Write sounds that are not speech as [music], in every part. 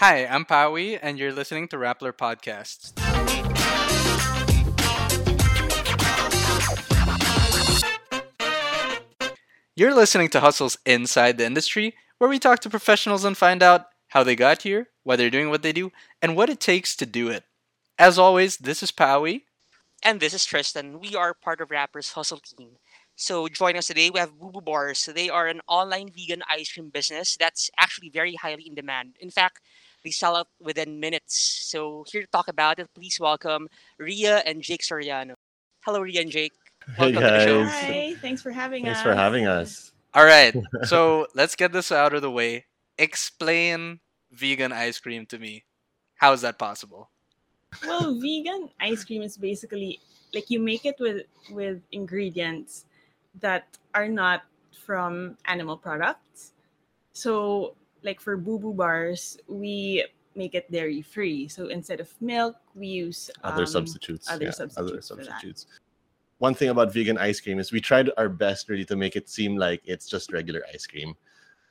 Hi, I'm Pawi, and you're listening to Rappler Podcasts. You're listening to Hustle's Inside the Industry, where we talk to professionals and find out how they got here, why they're doing what they do, and what it takes to do it. As always, this is Pawi. And this is Tristan. We are part of Rappler's Hustle team. So joining us today, we have Boo Boo Bars. They are an online vegan ice cream business that's actually very highly in demand. In fact, they sell out within minutes. So here to talk about it, please welcome Ria and Jake Soriano. Hello, Ria and Jake. Hey Welcome to the show. guys. Hi, thanks for having Thanks us. for having us. All right, [laughs] so let's get this out of the way. Explain vegan ice cream to me. How is that possible? Well, vegan ice cream is basically like you make it with with ingredients that are not from animal products. So, like for Boo Boo bars, we make it dairy free. So instead of milk, we use Other um, substitutes. other yeah, substitutes Other substitutes. One thing about vegan ice cream is we tried our best really to make it seem like it's just regular ice cream.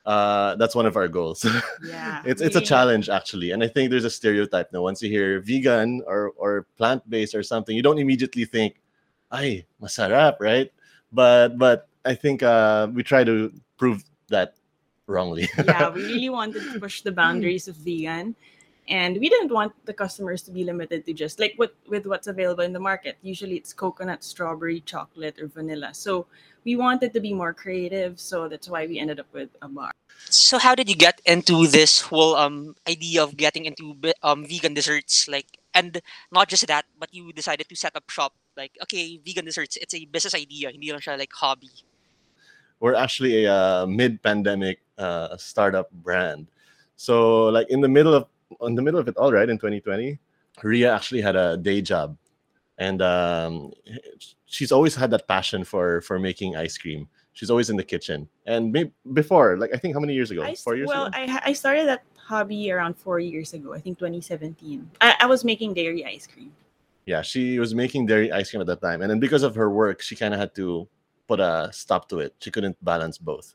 Uh, that's one of our goals. [laughs] Yeah, it's it's a challenge actually, and I think there's a stereotype now. Once you hear vegan or or plant based or something, you don't immediately think, "Ay, masarap," right? But but I think uh, we try to prove that wrongly. [laughs] yeah, we really wanted to push the boundaries of vegan. And we didn't want the customers to be limited to just like what with what's available in the market. Usually it's coconut, strawberry, chocolate, or vanilla. So we wanted to be more creative. So that's why we ended up with a bar. So how did you get into this whole um idea of getting into um vegan desserts like and not just that but you decided to set up shop like okay vegan desserts it's a business idea hindi lang siya like hobby. we're actually a uh, mid-pandemic uh, startup brand. So like in the middle of in the middle of it all, right in 2020, Ria actually had a day job, and um, she's always had that passion for for making ice cream. She's always in the kitchen, and maybe before, like I think how many years ago? I, Four years well, ago. I, I started that hobby around four years ago. I think 2017. I, I was making dairy ice cream. yeah, she was making dairy ice cream at that time, and then because of her work, she kind of had to put a stop to it. She couldn't balance both.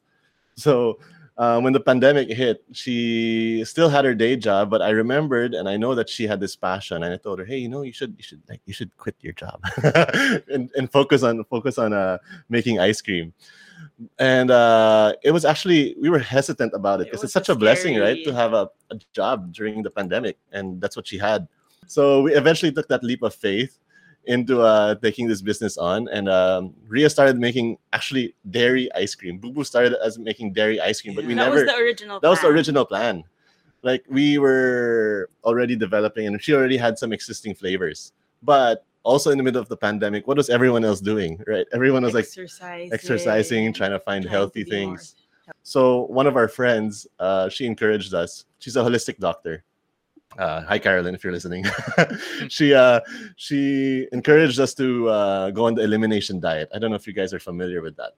So uh, when the pandemic hit, she still had her day job, but I remembered and I know that she had this passion, and I told her, "Hey, you know, you should, you should, like, you should quit your job [laughs] and, and focus on focus on uh, making ice cream." And uh, it was actually we were hesitant about it It because was it's such a blessing, right, to have a, a job during the pandemic, and that's what she had. So we eventually took that leap of faith into uh, taking this business on, and um, Ria started making actually dairy ice cream. Boo Boo started as making dairy ice cream, but we that never. was the original. that was the original plan. Like we were already developing, and she already had some existing flavors. But also in the middle of the pandemic, what was everyone else doing? Right? Everyone was like exercising, exercising, trying to find trying healthy to be more things. So one of our friends, uh, she encouraged us. She's a holistic doctor. Uh, hi, Carolyn, if you're listening. [laughs] she uh, she encouraged us to uh, go on the elimination diet. I don't know if you guys are familiar with that.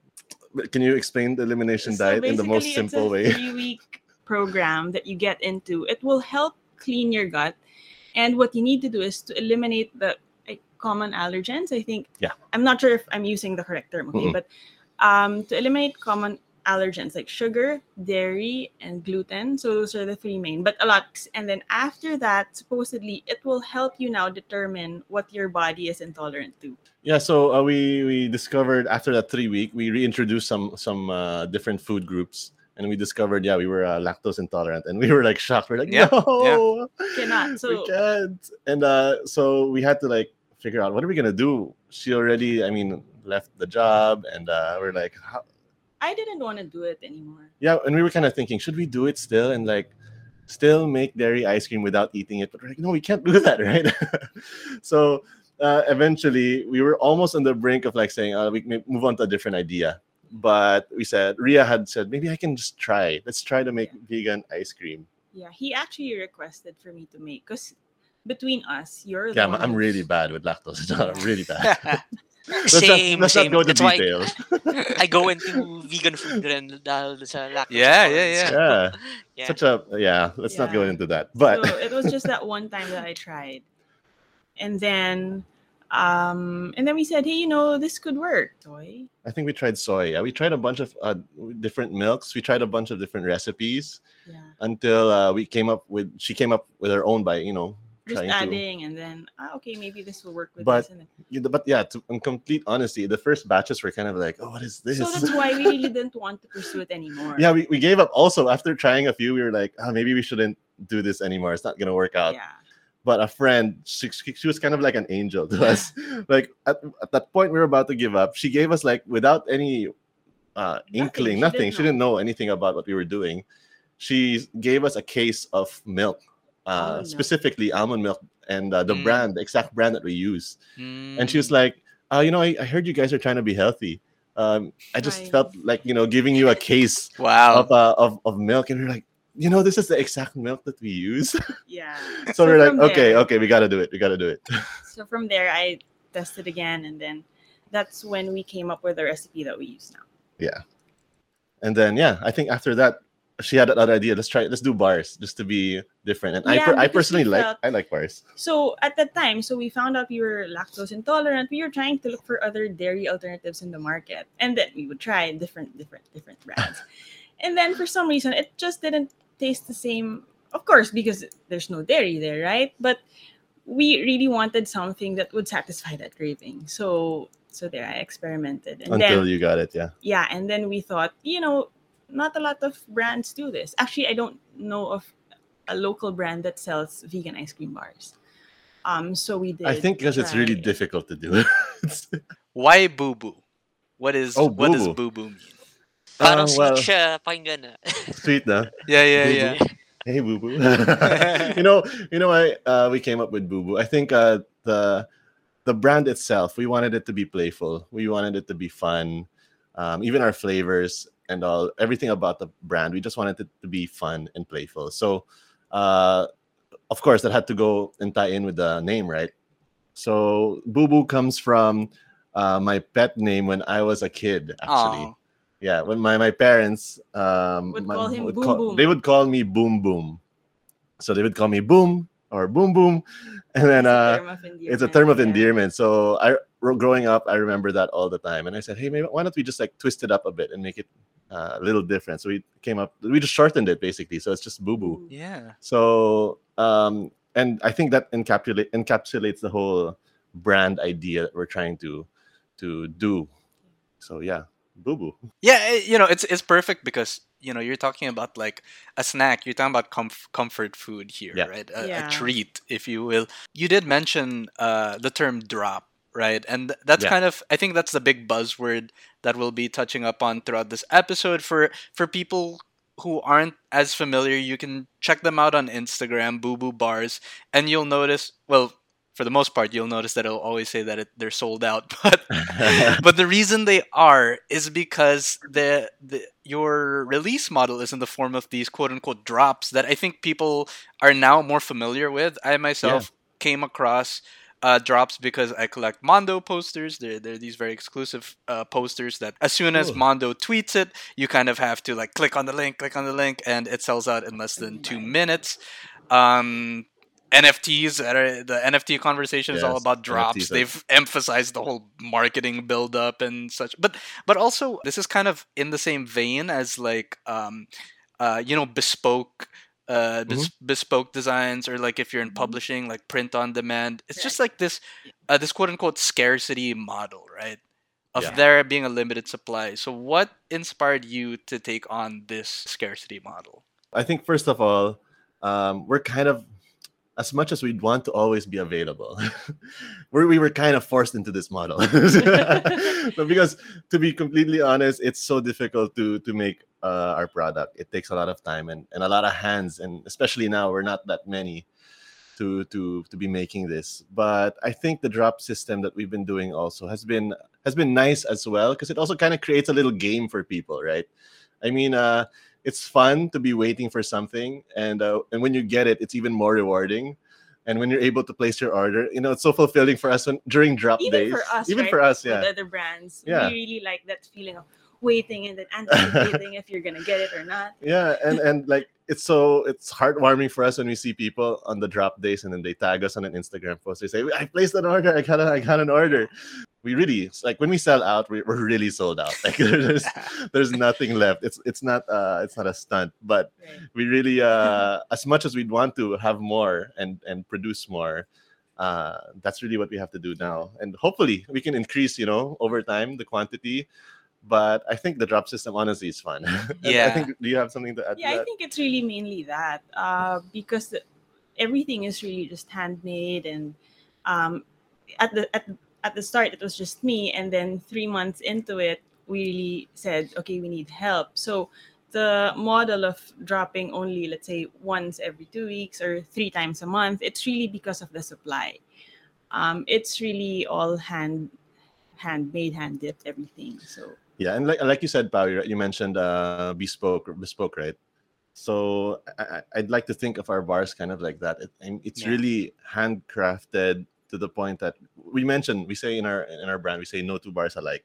But Can you explain the elimination So diet in the most simple a way? [laughs] Three-week program that you get into. It will help clean your gut, and what you need to do is to eliminate the common allergens. I think. Yeah. I'm not sure if I'm using the correct term. Okay, Mm-mm. but um, to eliminate common allergens like sugar, dairy, and gluten. So those are the three main. But a lot, and then after that, supposedly it will help you now determine what your body is intolerant to. Yeah, so uh, we we discovered after that three week, we reintroduced some some uh, different food groups, and we discovered yeah we were uh, lactose intolerant, and we were like shocked. We're like Yeah, no, Cannot. So- we can't. And uh, so we had to like figure out what are we gonna do. She already, I mean, left the job, and uh, we're like, how? I didn't want to do it anymore. yeah, and we were kind of thinking, should we do it still and like still make dairy ice cream without eating it? But we're like, no, we can't do [laughs] that, right? [laughs] so uh, eventually, we were almost on the brink of like saying, uh, we may move on to a different idea. But we said, Ria had said, maybe I can just try. Let's try to make vegan ice cream. Yeah, he actually requested for me to make because between us, you're Yeah, I'm, I'm really bad with lactose. [laughs] I'm really bad. Let's same, not, let's same. not go into That's why details. [laughs] I go into vegan food and dahil sa lactose Yeah, yeah, intolerance. yeah. [laughs] Yeah. Such a yeah. Let's not go into that. But so it was just that one time that I tried, and then Um, and then we said, hey, you know, this could work. Soy. I think we tried soy. Yeah, we tried a bunch of uh, different milks. We tried a bunch of different recipes Yeah. until uh, we came up with. She came up with her own by you know Just trying to. adding and then ah, okay, maybe this will work with But- this. And then. Yeah, But yeah, to, in complete honesty, the first batches were kind of like, oh, what is this? So that's why we [laughs] really didn't want to pursue it anymore. yeah, we, we gave up. Also, after trying a few, we were like, oh, maybe we shouldn't do this anymore. It's not gonna work out. Yeah. But a friend, she, she was kind of like an angel to us. [laughs] like at, at that point, we were about to give up. She gave us like without any uh, inkling, She nothing. didn't She didn't know anything about what we were doing. She gave us a case of milk, uh, Almond milk. specifically almond milk, and uh, the Mm. brand, the exact brand that we use. And she was Mm. like, uh, you know, I, I heard you guys are trying to be healthy. Um, I just felt like you know giving you a case [laughs] wow. of, uh, of of milk, and we are like, you know, this is the exact milk that we use. [laughs] Yeah. so, we're like, okay, there- okay, we got to do it. We got to do it. [laughs] So from there, I tested again, and then that's when we came up with the recipe that we use now. Yeah. And then yeah, I think after that, she had another idea. Let's try. Let's do bars just to be different. And I per- I personally like felt- I like bars. So at that time, so we found out we were lactose intolerant. We were trying to look for other dairy alternatives in the market, and then we would try different, different, different brands. [laughs] and then for some reason, it just didn't taste the same. Of course, because there's no dairy there, right? But we really wanted something that would satisfy that craving. So, so there, I experimented, and Until then you got it, yeah. yeah, and then we thought, you know, not a lot of brands do this. Actually, I don't know of a local brand that sells vegan ice cream bars. Um, so we did. I think because it's really difficult to do it. [laughs] Why boo boo? What is Oh, what does boo-boo. boo boo mean? Parang Uh, well, sweet siya, pakinggan na. sweet, no? Yeah, yeah, Boo-boo. yeah. hey boo boo [laughs] [laughs] you know you know why uh, we came up with boo boo i think uh, the the brand itself we wanted it to be playful we wanted it to be fun um, even our flavors and all everything about the brand we just wanted it to be fun and playful so uh, of course that had to go and tie in with the name right so boo boo comes from uh, my pet name when i was a kid actually Aw. yeah, when my, my parents um Would my- call him would Boom call- Boom. they would call me Boom Boom. So they would call me Boom or Boom Boom, [laughs] and then uh, it's a term of yeah. endearment. So I growing up, I remember that all the time, and I said, hey, maybe why don't we just like twist it up a bit and make it uh, a little different? So we came up, we just shortened it basically. So it's just Boo Boo. Yeah. So um, and I think that encapsulate encapsulates the whole brand idea that we're trying to to do. So yeah, Boo Boo. Yeah, you know, it's it's perfect because you know you're talking about like a snack. You're talking about comf- comfort food here, Yeah. right? A, Yeah. a treat, if you will. You did mention uh, the term drop, right? And that's Yeah. kind of I think that's the big buzzword that we'll be touching up on throughout this episode for for people who aren't as familiar. You can check them out on Instagram, Boo Boo Bars, and you'll notice. Well, for the most part, you'll notice that it'll always say that it, they're sold out, [laughs] but [laughs] but the reason they are is because the, the your release model is in the form of these quote unquote drops that I think people are now more familiar with. I myself came across uh, drops because I collect Mondo posters. They're they're these very exclusive uh, posters that as soon as. Mondo tweets it, you kind of have to like click on the link, click on the link, and it sells out in less than two minutes. Um, NFTs, the NFT conversation is all about drops. NFTs They've emphasized the whole marketing buildup and such. But but also this is kind of in the same vein as like um uh you know bespoke uh bes- bespoke designs or like if you're in Mhm. publishing like print on demand. It's just like this uh, this quote unquote scarcity model, right? Of Yeah. there being a limited supply. So what inspired you to take on this scarcity model? I think first of all, um, we're kind of as much as we'd want to always be available, [laughs] we we were kind of forced into this model. [laughs] but because to be completely honest, it's so difficult to to make uh, our product. It takes a lot of time and, and a lot of hands, and especially now we're not that many to to to be making this. But I think the drop system that we've been doing also has been has been nice as well because it also kind of creates a little game for people, right? I mean, uh, it's fun to be waiting for something, and uh, and when you get it, it's even more rewarding. And when you're able to place your order, you know, it's so fulfilling for us when, during drop days. Even days. for us, even right? for us, With yeah. other brands, Yeah. we really like that feeling of waiting and then anticipating [laughs] if you're gonna get it or not. yeah and and like it's so it's heartwarming for us when we see people on the drop days and then they tag us on an instagram post they say i placed an order i got a, i got an order we really like when we sell out we, we're really sold out. Like [laughs] there's [laughs] there's nothing left. It's it's not uh it's not a stunt but Right. we really uh [laughs] as much as we'd want to have more and and produce more uh that's really what we have to do now. And hopefully we can increase you know over time the quantity but i think the drop system honestly is fun. Yeah. i think do you have something to add Yeah, to I think it's really mainly that uh, because everything is really just handmade, and um, at the at at the start it was just me, and then three months into it, we really said, okay, we need help. So the model of dropping only, let's say, once every two weeks or three times a month, it's really because of the supply. Um, it's really all hand handmade, hand dipped, everything. So Yeah, and like like you said, Pao, you you mentioned uh, bespoke, bespoke, right? So I, I- I'd like to think of our bars kind of like that. It, it's Yeah. really handcrafted to the point that we mentioned. We say in our in our brand, we say no two bars alike,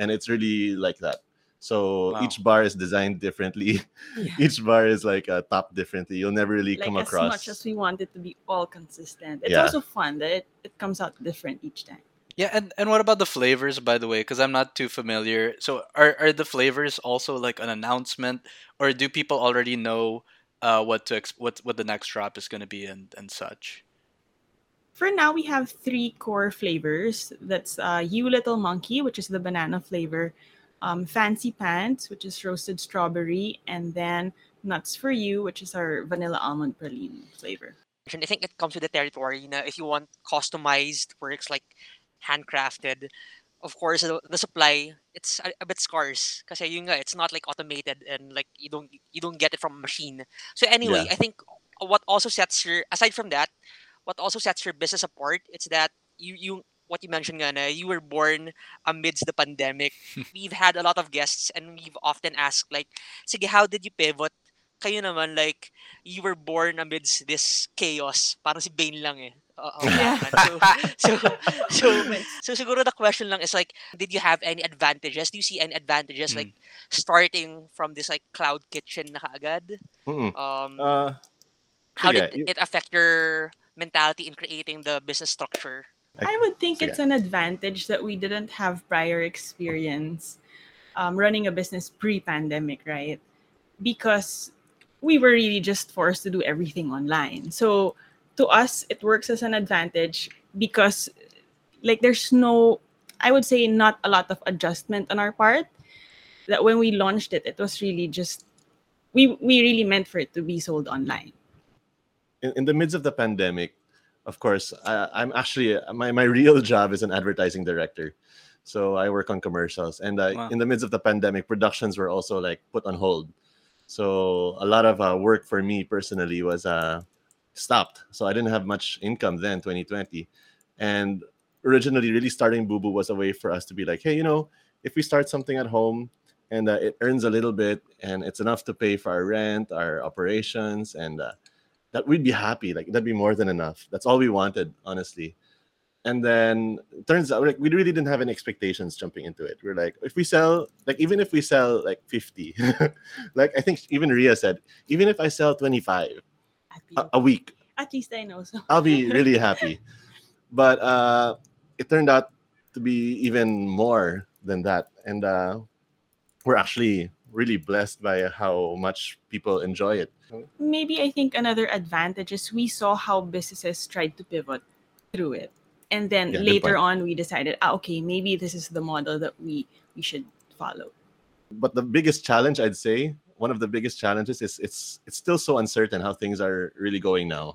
and it's really like that. So Wow. each bar is designed differently. [laughs] Yeah. each bar is like uh, topped differently. You'll never really like come as across. As much as we want it to be all consistent it's Yeah. also fun that it, it comes out different each time Yeah, and, and what about the flavors, by the way? Because I'm not too familiar. So, are, are the flavors also like an announcement, or do people already know uh, what to ex- what what the next drop is going to be and, and such? For now we have three core flavors that's uh, you little monkey which is the banana flavor um, fancy pants which is roasted strawberry and then nuts for you which is our vanilla almond praline flavor I think it comes with the territory. You know, if you want customized works like handcrafted, of course the, the supply it's a, a bit scarce because yun nga, it's not like automated and like you don't you don't get it from a machine. So anyway, Yeah. I think what also sets your aside from that, what also sets your business apart, it's that you you what you mentioned nga na you were born amidst the pandemic. [laughs] we've had a lot of guests and we've often asked like, sige, how did you pivot? Kayo naman like you were born amidst this chaos. Parang si Bane lang eh. Oo, [laughs] Yeah. Batman. so, so, [laughs] so, so siguro the question lang is like, did you have any advantages? Do you see any advantages like starting from this like cloud kitchen na kaagad? Mm-mm. Um, Uh, how sige, did you- it affect your mentality in creating the business structure? I would think Sige. it's an advantage that we didn't have prior experience um, running a business pre-pandemic, right? Because we were really just forced to do everything online. So to us, it works as an advantage because, like, there's no, I would say, not a lot of adjustment on our part. That when we launched it, it was really just we we really meant for it to be sold online. In, in the midst of the pandemic, of course, I, I'm actually my, my real job is an advertising director. So I work on commercials, and uh, Wow. in the midst of the pandemic, productions were also like put on hold. So a lot of uh, work for me personally was uh, stopped. So I didn't have much income then, 2020, and originally, really starting Boo Boo was a way for us to be like, hey, you know, if we start something at home and uh, it earns a little bit and it's enough to pay for our rent, our operations, and uh, that we'd be happy. Like that'd be more than enough. That's all we wanted, honestly. And then it turns out like we really didn't have any expectations jumping into it. We're like, if we sell, like even if we sell like 50, [laughs] like I think even Ria said, even if I sell 25 a, a week, at least I know so. I'll be [laughs] really happy. But uh it turned out to be even more than that. And uh we're actually really blessed by how much people enjoy it. maybe I think another advantage is we saw how businesses tried to pivot through it. And then Yeah, later on we decided, ah, okay, maybe this is the model that we we should follow. but the biggest challenge i'd say one of the biggest challenges is it's it's still so uncertain how things are really going now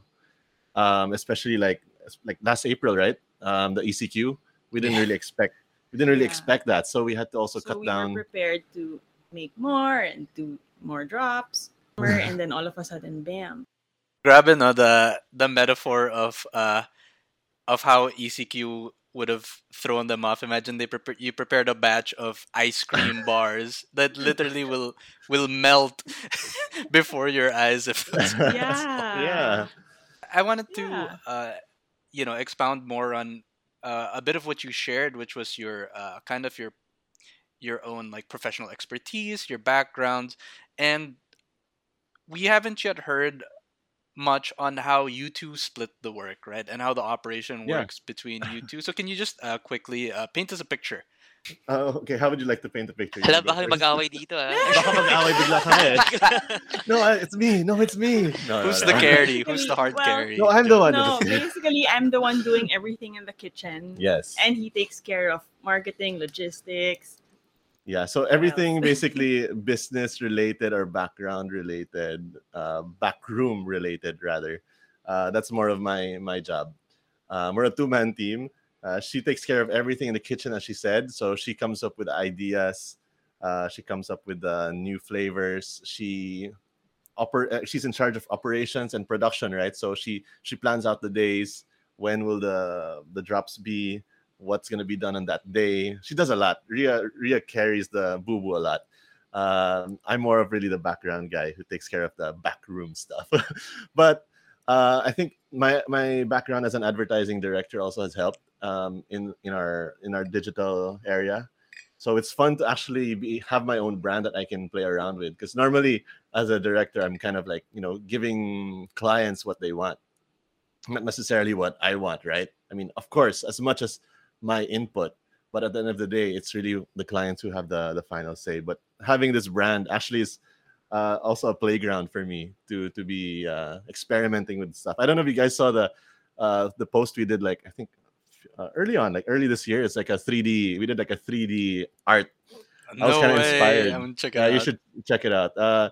um especially like like last april right um the ecq we didn't Yeah. really expect we didn't really Yeah. expect that so we had to also so cut we down prepared to make more and do more drops. more, [laughs] and then all of a sudden, bam. Grabe no the the metaphor of uh of how ECQ would have thrown them off. Imagine they prepare you prepared a batch of ice cream [laughs] bars that literally will will melt [laughs] before your eyes if it's Yeah. yeah I wanted to, Yeah. uh, you know, expound more on uh, a bit of what you shared, which was your uh, kind of your your own like professional expertise, your background, and we haven't yet heard much on how you two split the work, right? And how the operation Yeah. works between you two. So can you just uh, quickly uh, paint us a picture? Uh, okay, how would you like to paint the picture? You Hala, go baka mag-away dito ah. Baka [laughs] mag-away bigla kami. [laughs] No, uh, it's me. No, it's me. No, no, Who's no. the [laughs] carry? Who's the hard Well, carry? No, I'm the one. No, basically, I'm the one doing everything in the kitchen. Yes. And he takes care of marketing, logistics. Yeah, so everything basically business related or background related, uh, backroom related rather. Uh, that's more of my my job. Um, we're a two man team. Uh, she takes care of everything in the kitchen, as she said. So she comes up with ideas. Uh, she comes up with uh, new flavors. She oper- uh, she's in charge of operations and production, right? So she she plans out the days. When will the the drops be? What's going to be done on that day. She does a lot. Ria Ria carries the boo boo a lot. Um, I'm more of really the background guy who takes care of the backroom stuff. [laughs] but uh, I think my my background as an advertising director also has helped um, in in our in our digital area. So it's fun to actually be, have my own brand that I can play around with. Because normally, as a director, I'm kind of like you know giving clients what they want, not necessarily what I want, right? I mean, of course, as much as my input but at the end of the day it's really the clients who have the the final say but having this brand actually is uh, also a playground for me to to be uh, experimenting with stuff i don't know if you guys saw the uh, the post we did like i think uh, early on like early this year it's like a 3d we did like a 3d art I was no kinda way. inspired. I'm gonna check it yeah out. you should check it out uh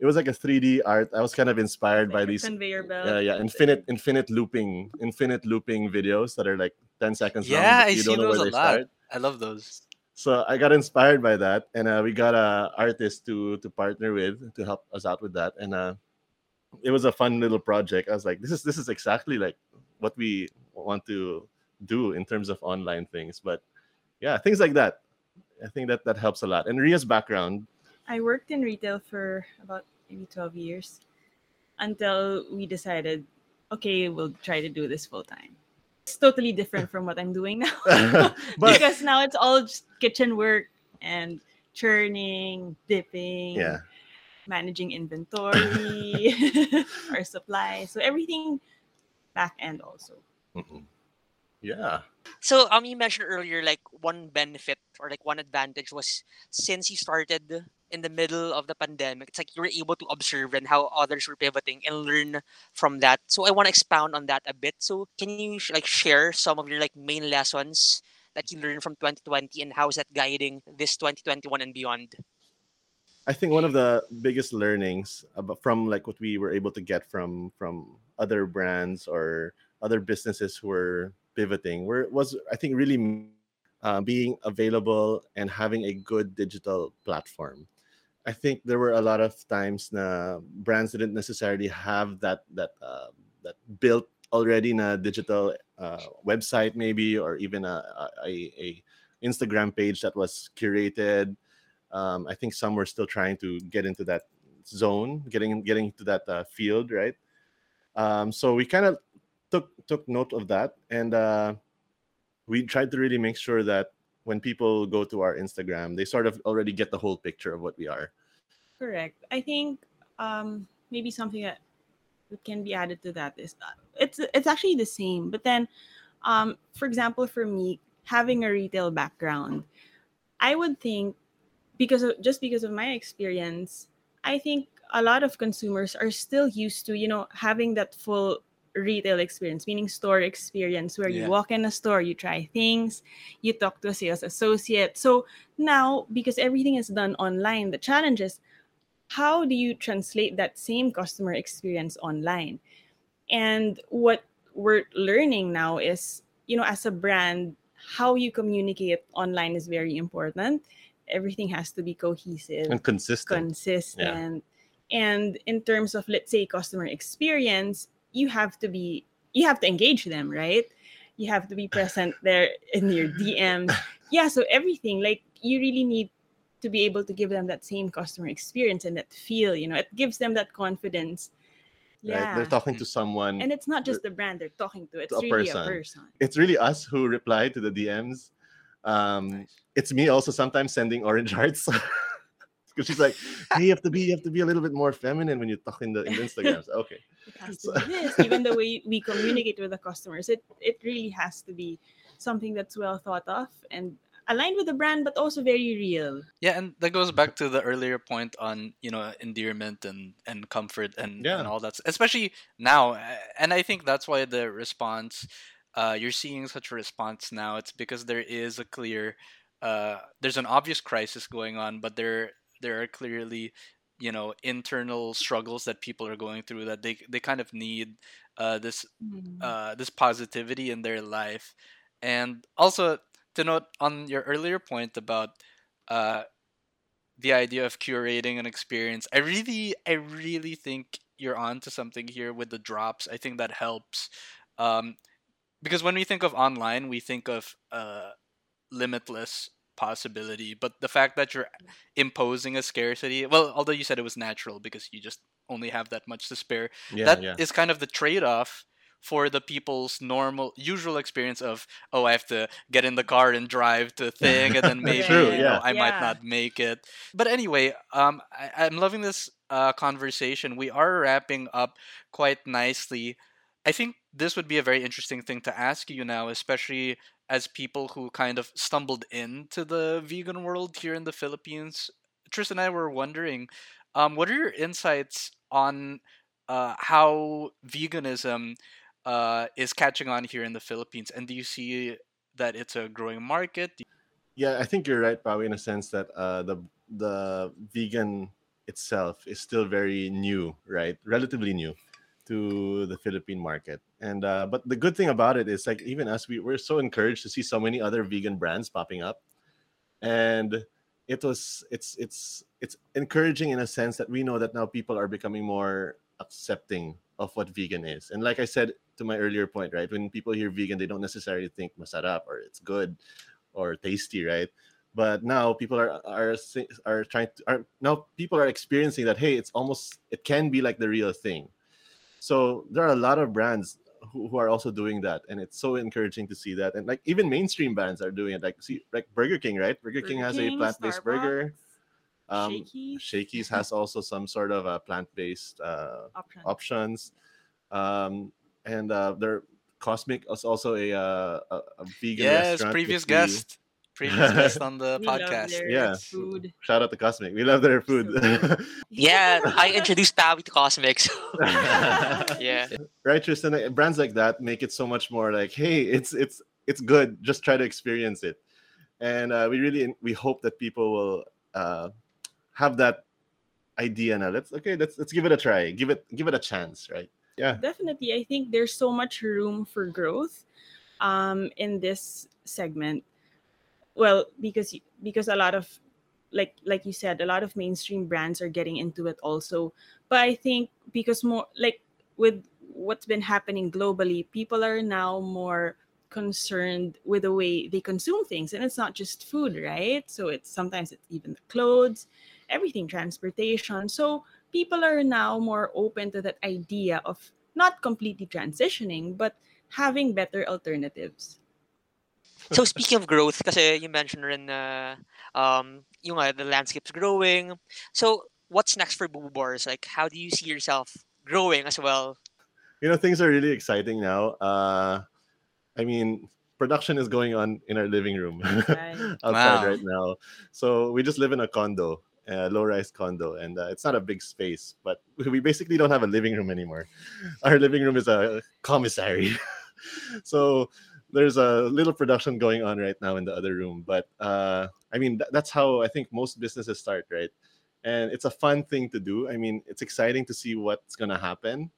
it was like a 3d art i was kind of inspired by like a these conveyor belt. yeah, yeah, infinite, infinite looping, infinite looping videos that are like ten seconds. Yeah, but I you see don't know those a lot. start. I love those. So I got inspired by that, and uh, we got a artist to to partner with to help us out with that, and uh, it was a fun little project. I was like, this is this is exactly like what we want to do in terms of online things. But yeah, things like that. I think that that helps a lot. And Ria's background, I worked in retail for about maybe 12 years until we decided, okay, we'll try to do this full time. It's totally different from what I'm doing now. [laughs] but because now it's all just kitchen work and churning, dipping, yeah, managing inventory, [laughs] [laughs] our supply. So everything back end also. Mm-mm. yeah, So um, you mentioned earlier like one benefit or like one advantage was since you started in the middle of the pandemic, it's like you were able to observe and how others were pivoting and learn from that. So I want to expound on that a bit. So can you like share some of your like main lessons that you learned from 2020 and how is that guiding this 2021 and beyond? I think one of the biggest learnings from like what we were able to get from from other brands or other businesses who were pivoting were was I think really uh, being available and having a good digital platform. I think there were a lot of times na brands didn't necessarily have that that uh, that built already in a digital uh, website maybe or even a, a, a Instagram page that was curated um, I think some were still trying to get into that zone, getting getting into that uh, field, right? Um, so we kind of took took note of that, and uh, we tried to really make sure that when people go to our Instagram, they sort of already get the whole picture of what we are. Correct. I think um, maybe something that that can be added to that is uh, it's it's actually the same. But then, um, for example, for me having a retail background, I would think because of just because of my experience, I think a lot of consumers are still used to you know having that full retail experience meaning store experience where Yeah. you walk in a store you try things you talk to a sales associate. So now because everything is done online the challenge is how do you translate that same customer experience online? And what we're learning now is you know as a brand how you communicate online is very important. Everything has to be cohesive And consistent. consistent. And in terms of let's say customer experience you have to be you have to engage them right you have to be present there in your dms [laughs] yeah so everything like you really need to be able to give them that same customer experience and that feel you know it gives them that confidence right? yeah They're talking to someone. and it's not just the brand they're talking to it's to a really person. a person it's really us who reply to the DMs. Um, Nice. it's me also sometimes sending orange hearts [laughs] [laughs] because she's like, "Hey, you have to be, you have to be a little bit more feminine when you talk in the in the Instagrams." Okay, It has to be this. Even the way we communicate with the customers, it it really has to be something that's well thought of and aligned with the brand, but also very real. Yeah, and that goes back to the earlier point on you know endearment and and comfort and Yeah. and all that, especially now. uh, And I think that's why the response, uh, you're seeing such a response now. It's because there is a clear, uh, there's an obvious crisis going on, but there there are clearly you know internal struggles that people are going through that they they kind of need uh, this uh, this positivity in their life. And also to note on your earlier point about uh, the idea of curating an experience, I really, I really think you're onto something here with the drops. I think that helps. Um, because when we think of online, we think of uh, limitless possibility, but the fact that you're imposing a scarcity, well, although you said it was natural because you just only have that much to spare, yeah, that is yeah, kind of the trade-off for the people's normal usual experience of oh i have to get in the car and drive to thing and then [laughs] maybe True, you know, yeah. i might not make it. But anyway um I, i'm loving this uh, conversation. We are wrapping up quite nicely. I think this would be a very interesting thing to ask you now especially as people who kind of stumbled into the vegan world here in the philippines tristan and i were wondering um, what are your insights on uh, how veganism uh, is catching on here in the Philippines? And do you see that it's a growing market? Yeah. I think you're right, Pao, in a sense that uh, the the vegan itself is still very new, right? Relatively new to the Philippine market. And uh, but the good thing about it is like even us, we we're so encouraged to see so many other vegan brands popping up, and it was it's it's it's encouraging in a sense that we know that now people are becoming more accepting of what vegan is. And like I said to my earlier point, right? When people hear vegan, they don't necessarily think masarap or it's good or tasty, right? But now people are are are trying to are now people are experiencing that hey, it's almost it can be like the real thing. So there are a lot of brands who, who are also doing that, and it's so encouraging to see that. And like even mainstream bands are doing it. Like see, like Burger King, right? Burger, King has King, a plant-based burger. Um, Shakey's. Shakey's has also some sort of a plant-based uh, Option. options, um, and uh, there Cosmic is also a uh, a, a vegan yes, restaurant. previous which we- guest, previous guest [laughs] on the We love podcast. their Yeah. food. Shout out to Cosmic. We love their food. [laughs] Yeah, [laughs] I introduced Pavi to Cosmic. So yeah. right, Tristan. like, Brands like that make it so much more like, hey, it's it's it's good. Just try to experience it, and uh, we really we hope that people will uh, have that idea now. Let's okay. Let's let's give it a try. Give it give it a chance. Right. Yeah. Definitely, I think there's so much room for growth um, in this segment. Well, because because a lot of like like you said, a lot of mainstream brands are getting into it also. But I think because more like with what's been happening globally, people are now more concerned with the way they consume things. And it's not just food right? So it's sometimes it's even the clothes everything transportation. So people are now more open to that idea of not completely transitioning but having better alternatives So speaking of growth, kasi you mentioned rin na um, yung uh, the landscape's growing. So what's next for Boo Bars? Like, how do you see yourself growing as well? you know things are really exciting now uh i mean production is going on in our living room Right. [laughs] outside Wow. right now so we just live in a condo a low-rise condo and uh, it's not a big space but we basically don't have a living room anymore our living room is a commissary [laughs] so there's a little production going on right now in the other room but uh i mean th- that's how i think most businesses start right? And it's a fun thing to do. I mean it's exciting to see what's going to happen.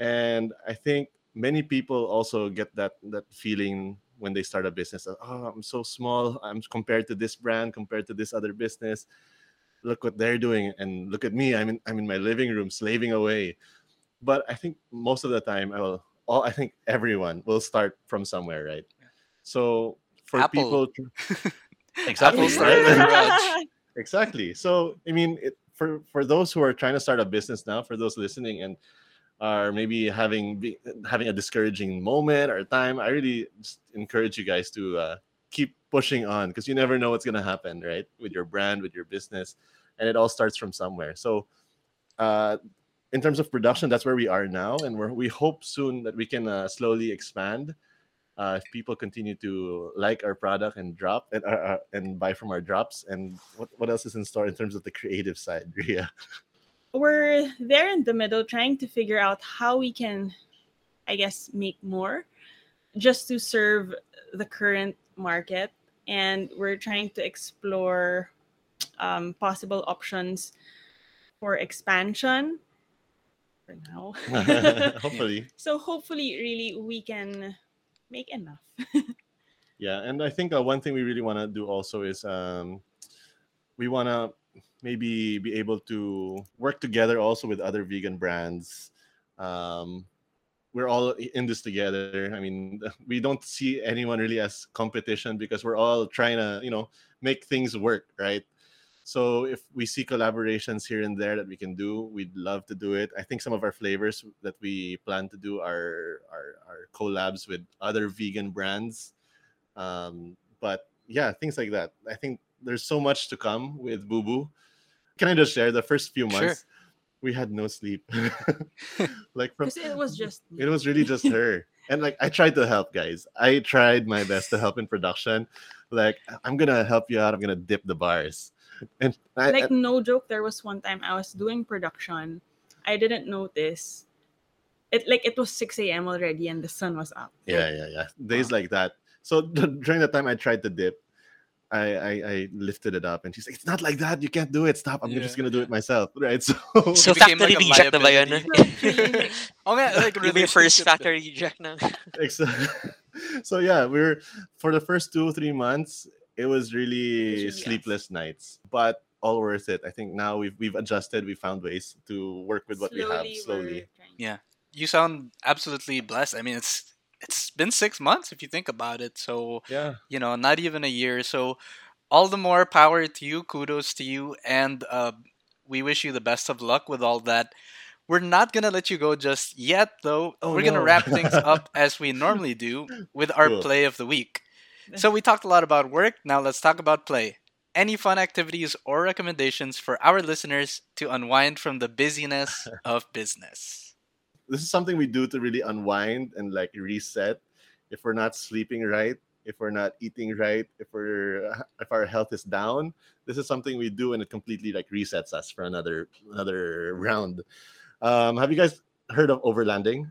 And i think many people also get that that feeling when they start a business oh i'm so small. I'm compared to this brand compared to this other business. Look what they're doing and look at me. I'm in i'm in my living room slaving away. But i think most of the time i will all i think everyone will start from somewhere right so for Apple. people to, [laughs] Apple started [laughs] in exactly so i mean it, for for those who are trying to start a business now for those listening and are maybe having be, having a discouraging moment or time i really just encourage you guys to uh, keep pushing on because you never know what's gonna happen, right? With your brand, with your business, and it all starts from somewhere. So, uh, in terms of production, that's where we are now, and we hope soon that we can uh, slowly expand. Uh, if people continue to like our product and drop and uh, uh, and buy from our drops, and what, what else is in store in terms of the creative side, [laughs] Ria? we're there in the middle trying to figure out how we can i guess make more just to serve the current market and we're trying to explore um, possible options for expansion for now [laughs] Hopefully, [laughs] so hopefully really we can make enough [laughs] yeah. And I think uh, one thing we really want to do also is um, we want to maybe be able to work together also with other vegan brands. Um, we're all in this together. I mean, we don't see anyone really as competition because we're all trying to, you know, make things work, right? So if we see collaborations here and there that we can do, we'd love to do it. I think some of our flavors that we plan to do are are, are collabs with other vegan brands. Um, but yeah, things like that. I think there's so much to come with Boo Boo. Can I just share the first few months? Sure. months? We had no sleep. [laughs] like from it was just it was really just [laughs] her and like i tried to help guys i tried my best to help in production like i'm gonna help you out i'm gonna dip the bars [laughs] and I, like no joke there was one time i was doing production i didn't notice it like it was 6 a.m already and the sun was up yeah yeah yeah days like that so [laughs] during the time i tried to dip I, I I lifted it up and she's like, it's not like that. You can't do it. Stop. I'm Yeah. just gonna do it myself. [laughs] Right. So, So became factory like a reject na ba yun? Oh, nga, like Yung first relationship factory reject na. Ex- so yeah, we were for the first two three months. It was really It was sleepless nights, but all worth it. I think now we've we've adjusted. We found ways to work with what we have slowly. Yeah. You sound absolutely blessed. I mean, it's it's been six months if you think about it. So Yeah, you know, not even a year. So all the more power to you. Kudos to you, and uh, we wish you the best of luck with all that. We're not gonna let you go just yet, though. Oh, We're gonna wrap things up [laughs] as we normally do with our Cool. play of the week. So we talked a lot about work. Now let's talk about play. Any fun activities or recommendations for our listeners to unwind from the busyness [laughs] of business? this is something we do to really unwind and like reset. If we're not sleeping right, if we're not eating right, if we're [laughs] if our health is down, this is something we do and it completely like resets us for another another round. Um, have you guys heard of overlanding?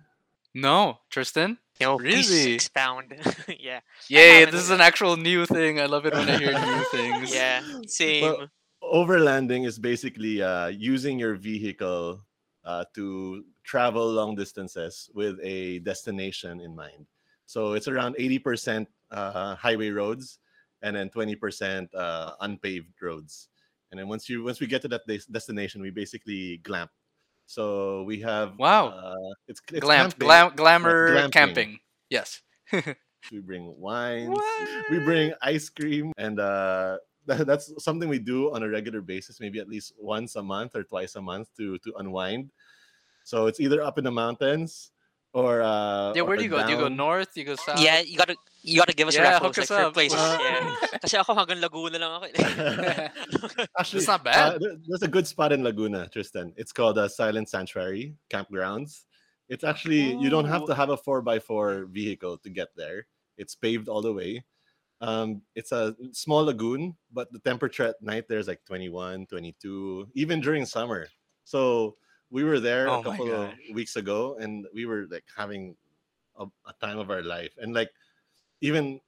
No, Tristan. No, please Really? expound. [laughs] yeah. Yay! This is an actual new thing. I love it when I hear new [laughs] things. Yeah. Same. overlanding is basically uh, using your vehicle uh, to travel long distances with a destination in mind. So it's around 80% uh, highway roads and then 20% uh, unpaved roads. And then once you once we get to that des- destination, we basically glamp. So we have Wow. uh, it's, it's Glam, camping. glam, glamour glamping. camping. Yes. [laughs] We bring wines. we bring ice cream and uh that, [laughs] that's something we do on a regular basis maybe at least once a month or twice a month to to unwind so it's either up in the mountains or uh Yeah, where do you go? Do you go north? Do You go south? Yeah, you gotta you gotta give us Yeah, referrals hook us like for up. places. Uh, yeah. [laughs] Kasi ako hanggang Laguna lang ako. eh. [laughs] Actually, It's not uh, bad. there- there's a good spot in Laguna, Tristan. It's called a Silent Sanctuary Campgrounds. It's actually you don't have to have a four x four vehicle to get there. It's paved all the way. Um, it's a small lagoon, but the temperature at night there's like 21, 22, even during summer. So we were there Oh a couple of weeks ago, and we were like having a, a time of our life. And like even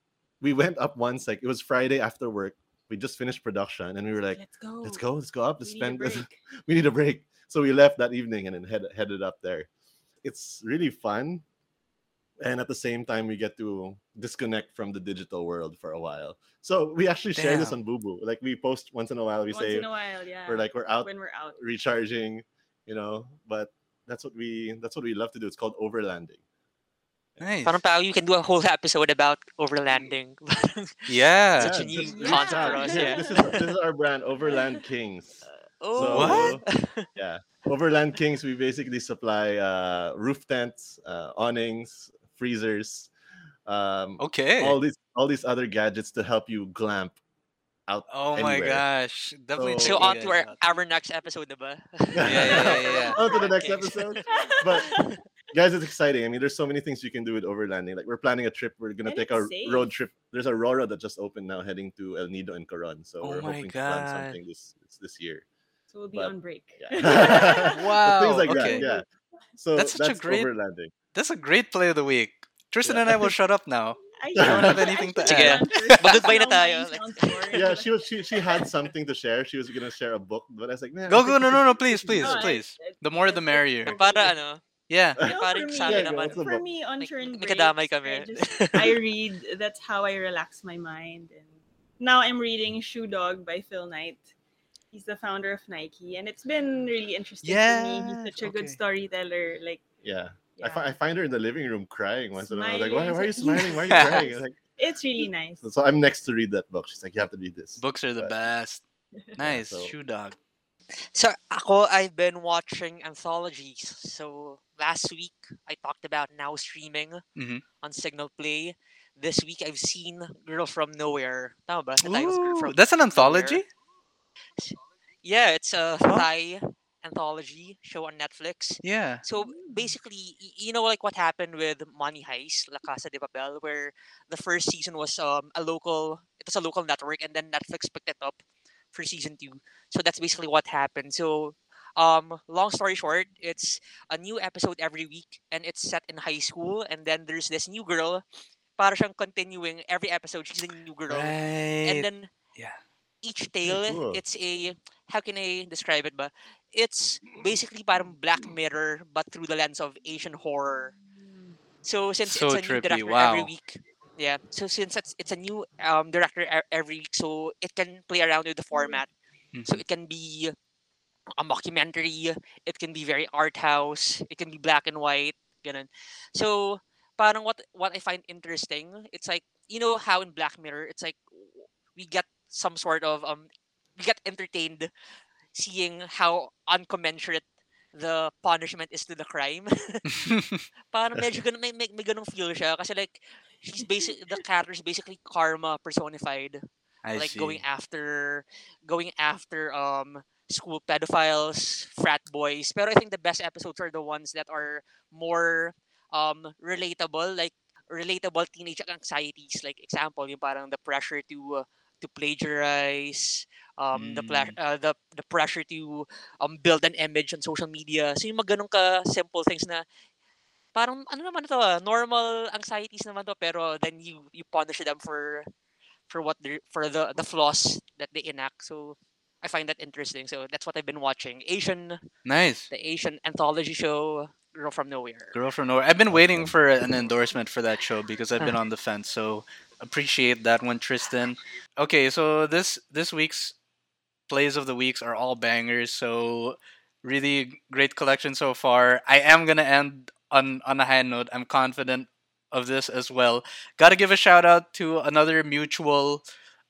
we went up once, like it was Friday after work. We just finished production, and we were like, let's go let's go, let's go up, let's We spend break. [laughs] we need a break. So we left that evening and then head, headed up there. It's really fun. And at the same time, we get to disconnect from the digital world for a while. So we actually share this on Boo Boo. Like we post once in a while, we once say in a while yeah we're like we're out when we're out recharging, you know. But that's what we that's what we love to do. It's called overlanding. Nice. Parang pao, you can do a whole episode about overlanding. [laughs] Yeah. Such a new just- concept yeah, for us, yeah. This is this is our brand, Overland Kings. oh, What? [laughs] yeah overland kings we basically supply uh roof tents uh awnings freezers um, Okay. all these all these other gadgets to help you glamp out. oh my gosh. Definitely. So- So on to our, our next episode, diba? yeah, yeah, yeah. [laughs] on to the next episode. But guys, it's exciting. I mean, there's so many things you can do with overlanding. Like we're planning a trip. We're gonna And take a safe. road trip. There's a RoRo that just opened now, heading to El Nido and Coron. So Oh we're my hoping to plan something this this year. So we'll be But- on break. Yeah. [laughs] [laughs] But Wow, things like okay. that. Yeah. So That's that's, such a great- overlanding. That's a great play of the week. Tristan Yeah. and I will shut up now. I don't have anything to Sige. add. Mag-goodbye [laughs] na tayo. mine sounds boring. Yeah, she was she she had something to share. She was gonna share a book, but I was like, man, Go, go, no, no, no, please, please, No, that. please. I- The more the merrier. Para ano, Yeah. No, parang for sa me- akin Yeah, naman. go. For me, on turn may breaks, kadamay I, just, [laughs] I read. That's how I relax my mind. And now I'm reading Shoe Dog by Phil Knight. He's the founder of Nike, and it's been really interesting for me. He's such a good storyteller. Like, Yeah. yeah, I, fi- I find her in the living room crying once in a while. I was like, why, why are you smiling? Why are you [laughs] crying? Like, it's really nice. so, so I'm next to read that book. She's like, you have to read this. Books are the But- best. [laughs] Nice. so- Shoe dog. So ako, I've been watching anthologies. So last week, I talked about now streaming Mhm. on Cignal Play. This week, I've seen Girl from Nowhere. Tama ba? Girl Ooh, from that's an anthology? Yeah, it's a Huh? Thai anthology show on Netflix. Yeah. So basically, you know, like what happened with Money Heist, La Casa de Papel, where the first season was um a local, it was a local network, and then Netflix picked it up for season two. So that's basically what happened. So, um, long story short, it's a new episode every week, and it's set in high school, and then there's this new girl. Para siyang continuing every episode, she's a new girl, and then Yeah. each tale cool. it's a how can I describe it but it's basically parang Black Mirror but through the lens of Asian horror so since So it's a new trippy, director every week yeah. So since it's, it's a new um director every week so it can play around with the format. So Mhm. it can be a mockumentary it can be very art house it can be black and white ganun. so parang what what I find interesting it's like you know how in Black Mirror it's like we get some sort of um we get entertained seeing how uncommensurate the punishment is to the crime. [laughs] [laughs] Parang medyo ganun, may, may, may ganung feel siya. Kasi like she's basic the character is basically karma personified I like see. going after going after um school pedophiles, frat boys. But I think the best episodes are the ones that are more um relatable, like relatable teenage anxieties. Like example, yung parang the pressure to uh, to plagiarize, um the pla- Mm. uh, the the pressure to um build an image on social media. So yung mga ganun ka simple things na parang ano naman to ah, normal anxieties naman to pero then you you punish them for for what they for the the flaws that they enact. So I find that interesting. So that's what I've been watching. Asian nice. the Asian anthology show Girl from Nowhere. Girl from Nowhere. I've been waiting for an endorsement for that show because I've been on the fence. So appreciate that one, Tristan. Okay, so this this week's plays of the weeks are all bangers. So really great collection so far. I am gonna end on on a high note. I'm confident of this as well. Got to give a shout out to another mutual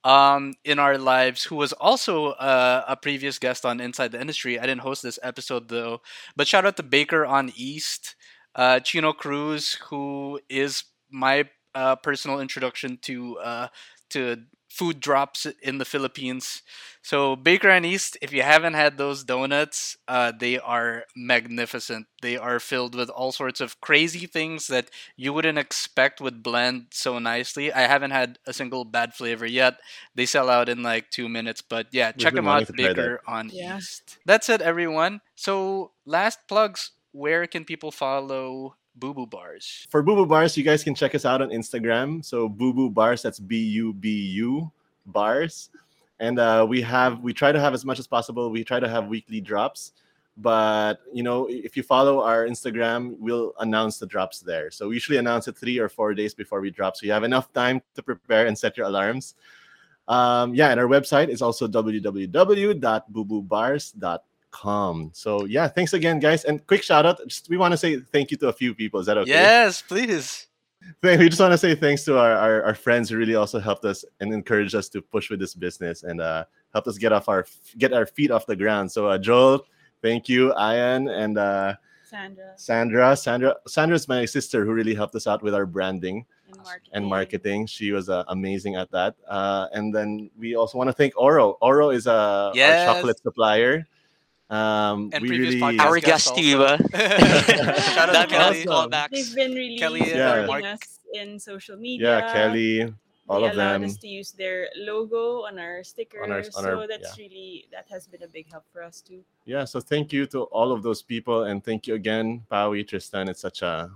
um in our lives who was also uh, a previous guest on Inside the Industry. I didn't host this episode though, but shout out to Baker on East, uh, Chino Cruz, who is my uh, personal introduction to uh, to food drops in the Philippines. So Baker and East, if you haven't had those donuts, uh, they are magnificent. They are filled with all sorts of crazy things that you wouldn't expect would blend so nicely. I haven't had a single bad flavor yet. They sell out in like two minutes, but yeah, We've check them out, wanting to try that. Baker on Yeah. East. That's it, everyone. So last plugs. Where can people follow Bubu Bars? For Boo Boo Bars, you guys can check us out on Instagram. So Bubu Bars, that's B U B U Bars. And uh, we have we try to have as much as possible. We try to have weekly drops, but you know if you follow our Instagram, we'll announce the drops there. So we usually announce it three or four days before we drop, so you have enough time to prepare and set your alarms. Um, yeah, and our website is also www.booboo.bars.com. So yeah, thanks again, guys. And quick shout out. Just we want to say thank you to a few people. Is that okay? Yes, please. Thank- we just want to say thanks to our, our, our friends who really also helped us and encouraged us to push with this business and uh, helped us get off our get our feet off the ground. So uh, Joel, thank you, Ian and uh, Sandra Sandra. Sandra Sandra's my sister who really helped us out with our branding. and marketing. and marketing. She was uh, amazing at that. Uh, and then we also want to thank Auro. Auro is a Yes. our chocolate supplier. Um, And we previous really, podcast Our guest guest, diba? [laughs] Shout out [laughs] That to Kelly. Awesome. callbacks. They've been really Kelly, uh, supporting Mark. us in social media. yeah, Kelly, all they of allowed them. us to use their logo on our stickers. On our- on so our- that's really that has been a big help for us too. Yeah, so thank you to all of those people, and thank you again, Pawi, Tristan. It's such a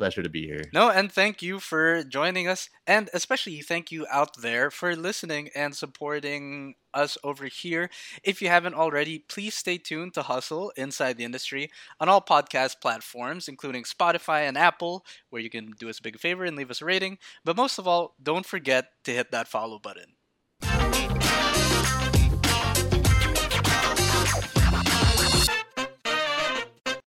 pleasure to be here. No, and thank you for joining us, and especially thank you out there for listening and supporting us over here. If you haven't already, please stay tuned to Hustle Inside the Industry on all podcast platforms, including Spotify and Apple, where you can do us a big favor and leave us a rating. But most of all, don't forget to hit that follow button.